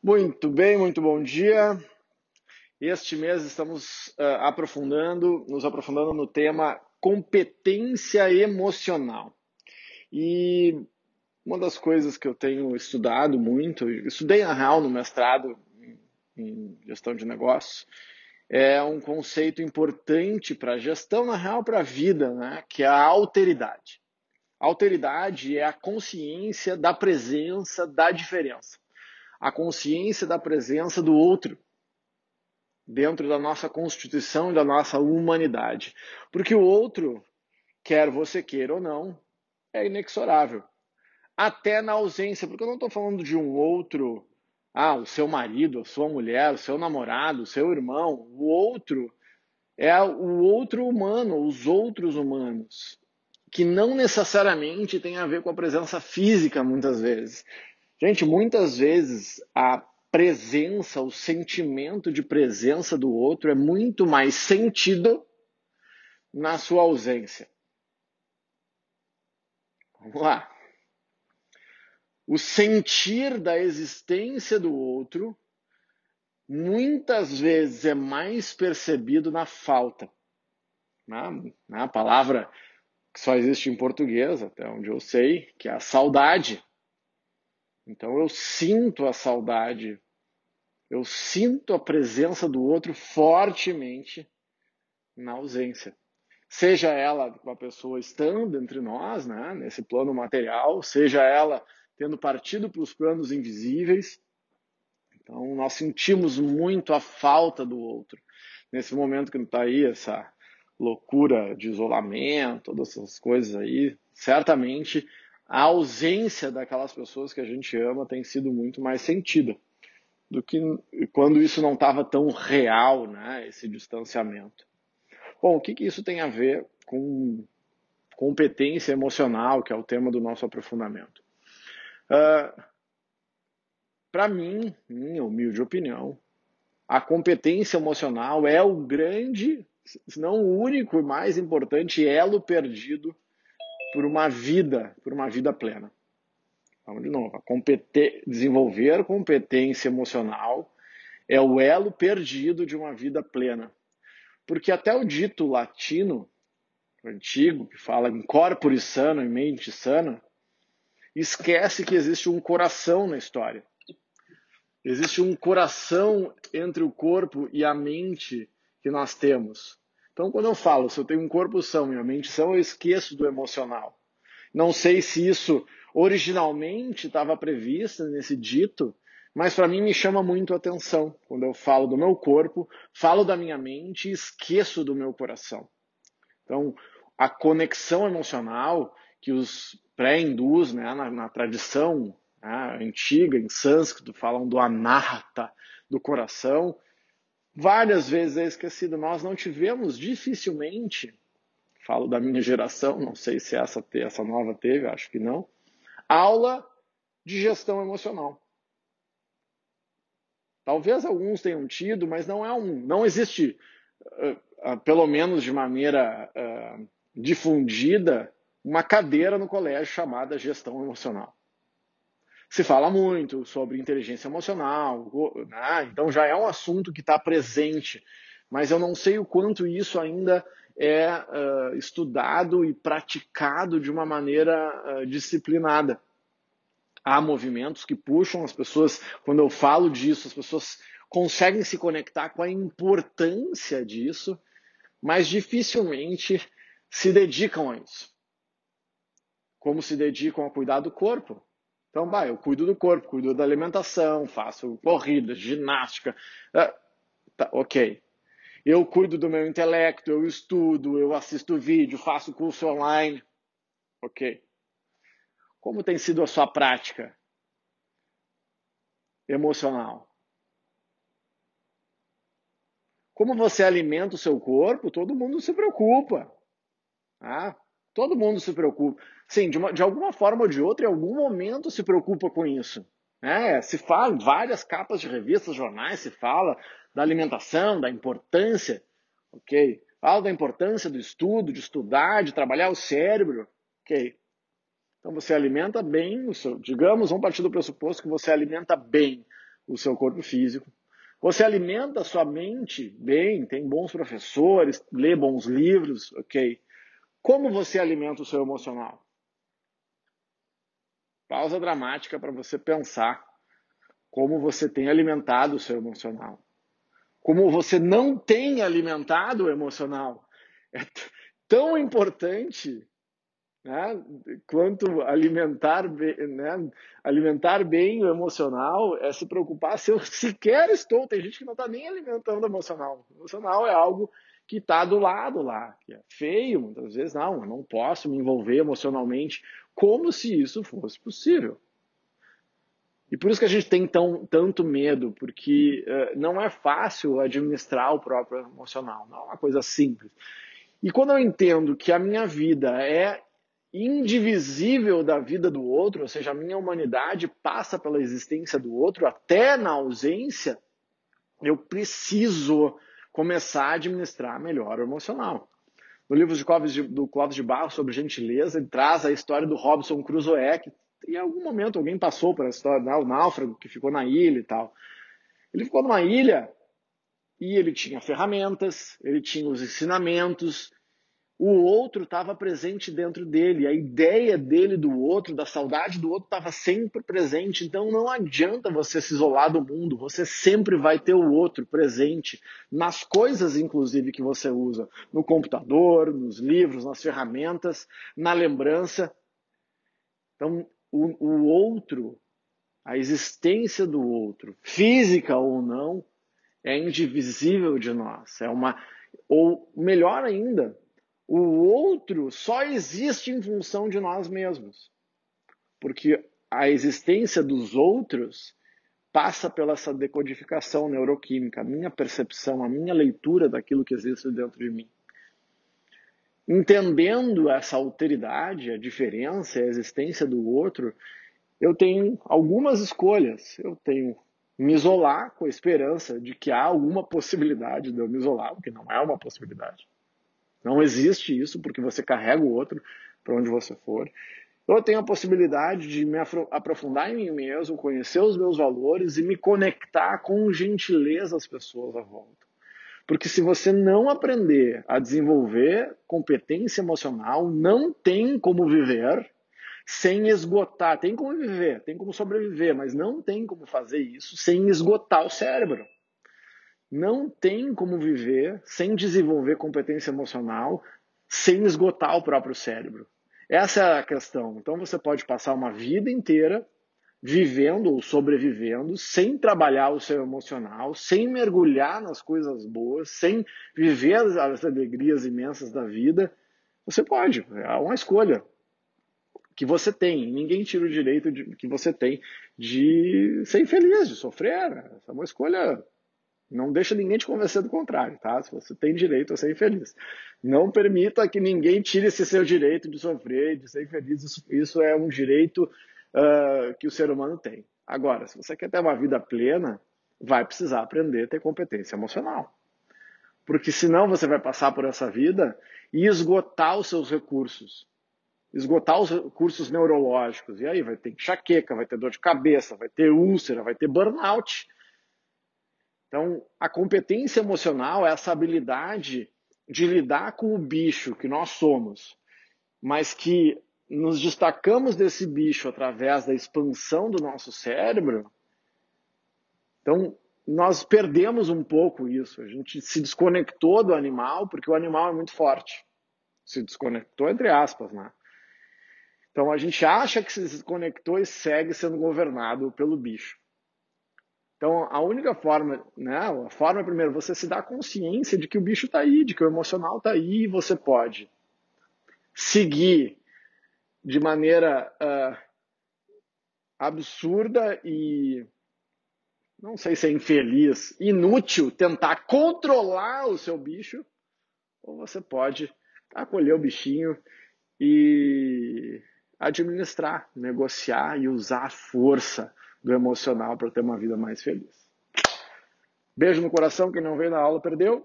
Muito bem, muito bom dia. Este mês estamos uh, aprofundando, nos aprofundando no tema competência emocional. E uma das coisas que eu tenho estudado muito, estudei na real no mestrado em gestão de negócios, é um conceito importante para a gestão, na real, para a vida, né? que é a alteridade. A alteridade é a consciência da presença da diferença a consciência da presença do outro dentro da nossa constituição e da nossa humanidade. Porque o outro, quer você queira ou não, é inexorável. Até na ausência, porque eu não estou falando de um outro, ah, o seu marido, a sua mulher, o seu namorado, o seu irmão. O outro é o outro humano, os outros humanos, que não necessariamente tem a ver com a presença física, muitas vezes. Gente, muitas vezes a presença, o sentimento de presença do outro é muito mais sentido na sua ausência. Vamos lá. O sentir da existência do outro muitas vezes é mais percebido na falta. Na, na palavra que só existe em português, até onde eu sei, que é a saudade. Então eu sinto a saudade, eu sinto a presença do outro fortemente na ausência. Seja ela uma pessoa estando entre nós, né, nesse plano material, seja ela tendo partido para os planos invisíveis. Então nós sentimos muito a falta do outro. Nesse momento que não está aí essa loucura de isolamento, todas essas coisas aí, certamente a ausência daquelas pessoas que a gente ama tem sido muito mais sentida do que quando isso não estava tão real, né, esse distanciamento. Bom, o que, que isso tem a ver com competência emocional, que é o tema do nosso aprofundamento? Uh, Para mim, minha humilde opinião, a competência emocional é o grande, se não o único e mais importante elo perdido por uma vida, por uma vida plena. Vamos de novo. Desenvolver competência emocional é o elo perdido de uma vida plena. Porque até o dito latino, antigo, que fala em corpore sano e mente sana, esquece que existe um coração na história. Existe um coração entre o corpo e a mente que nós temos. Então, quando eu falo, se eu tenho um corpo são e uma mente são, eu esqueço do emocional. Não sei se isso originalmente estava previsto nesse dito, mas para mim me chama muito a atenção quando eu falo do meu corpo, falo da minha mente e esqueço do meu coração. Então, a conexão emocional que os pré-hindus, né, na, na, tradição né, antiga, em sânscrito, falam do anahata, do coração, várias vezes é esquecido. Nós não tivemos dificilmente, falo da minha geração, não sei se essa, essa nova teve, acho que não, aula de gestão emocional. Talvez alguns tenham tido, mas não é um, não existe, uh, uh, pelo menos de maneira uh, difundida, uma cadeira no colégio chamada gestão emocional se fala muito sobre inteligência emocional, né? então já é um assunto que está presente, mas eu não sei o quanto isso ainda é uh, estudado e praticado de uma maneira uh, disciplinada. Há movimentos que puxam as pessoas, quando eu falo disso, as pessoas conseguem se conectar com a importância disso, mas dificilmente se dedicam a isso. Como se dedicam a cuidar do corpo, então, vai, eu cuido do corpo, cuido da alimentação, faço corrida, ginástica. Ah, tá, ok. Eu cuido do meu intelecto, eu estudo, eu assisto vídeo, faço curso online. Ok. Como tem sido a sua prática emocional? Como você alimenta o seu corpo, todo mundo se preocupa. Ah, todo mundo se preocupa sim, de, uma, de alguma forma ou de outra, em algum momento se preocupa com isso. É, se fala em várias capas de revistas, jornais, se fala da alimentação, da importância, ok? Fala da importância do estudo, de estudar, de trabalhar o cérebro, ok? Então você alimenta bem o seu, digamos, vamos partir do pressuposto que você alimenta bem o seu corpo físico. Você alimenta a sua mente bem, tem bons professores, lê bons livros, ok. Como você alimenta o seu emocional? Pausa dramática para você pensar como você tem alimentado o seu emocional. Como você não tem alimentado o emocional. É tão importante né, quanto alimentar, né, alimentar bem o emocional é se preocupar se eu sequer estou. Tem gente que não está nem alimentando o emocional. O emocional é algo que está do lado lá, que é feio, muitas vezes, não, eu não posso me envolver emocionalmente, como se isso fosse possível. E por isso que a gente tem tão, tanto medo, porque uh, não é fácil administrar o próprio emocional, não é uma coisa simples. E quando eu entendo que a minha vida é indivisível da vida do outro, ou seja, a minha humanidade passa pela existência do outro, até na ausência, eu preciso começar a administrar melhor o emocional. No livro de Clóvis de, do Clóvis de Barro sobre gentileza, ele traz a história do Robson Crusoe, que em algum momento alguém passou por essa história, né? o náufrago que ficou na ilha e tal. Ele ficou numa ilha e ele tinha ferramentas, ele tinha os ensinamentos, o outro estava presente dentro dele, a ideia dele do outro, da saudade do outro estava sempre presente. Então não adianta você se isolar do mundo, você sempre vai ter o outro presente nas coisas, inclusive, que você usa, no computador, nos livros, nas ferramentas, na lembrança. Então o, o outro, a existência do outro, física ou não, é indivisível de nós. É uma, ou melhor ainda, o outro só existe em função de nós mesmos. Porque a existência dos outros passa pela essa decodificação neuroquímica, a minha percepção, a minha leitura daquilo que existe dentro de mim. Entendendo essa alteridade, a diferença, a existência do outro, eu tenho algumas escolhas. Eu tenho me isolar com a esperança de que há alguma possibilidade de eu me isolar, o que não é uma possibilidade. Não existe isso porque você carrega o outro para onde você for. Eu tenho a possibilidade de me aprofundar em mim mesmo, conhecer os meus valores e me conectar com gentileza às pessoas à volta. Porque se você não aprender a desenvolver competência emocional, não tem como viver sem esgotar. Tem como viver, tem como sobreviver, mas não tem como fazer isso sem esgotar o cérebro não tem como viver sem desenvolver competência emocional, sem esgotar o próprio cérebro. Essa é a questão. Então você pode passar uma vida inteira vivendo ou sobrevivendo sem trabalhar o seu emocional, sem mergulhar nas coisas boas, sem viver as alegrias imensas da vida. Você pode, é uma escolha que você tem. Ninguém tira o direito de, que você tem de ser infeliz, de sofrer. Essa é uma escolha não deixa ninguém te convencer do contrário, tá? Se você tem direito a ser infeliz. Não permita que ninguém tire esse seu direito de sofrer, de ser infeliz. Isso, isso é um direito uh, que o ser humano tem. Agora, se você quer ter uma vida plena, vai precisar aprender a ter competência emocional. Porque senão você vai passar por essa vida e esgotar os seus recursos. Esgotar os recursos neurológicos. E aí vai ter enxaqueca, vai ter dor de cabeça, vai ter úlcera, vai ter burnout então, a competência emocional é essa habilidade de lidar com o bicho que nós somos, mas que nos destacamos desse bicho através da expansão do nosso cérebro. Então, nós perdemos um pouco isso. A gente se desconectou do animal porque o animal é muito forte. Se desconectou, entre aspas, né? Então, a gente acha que se desconectou e segue sendo governado pelo bicho. Então, a única forma, né, a forma primeiro, você se dá consciência de que o bicho está aí, de que o emocional está aí e você pode seguir de maneira uh, absurda e não sei se é infeliz, inútil tentar controlar o seu bicho, ou você pode acolher o bichinho e administrar, negociar e usar a força do emocional para ter uma vida mais feliz. Beijo no coração, quem não veio na aula perdeu.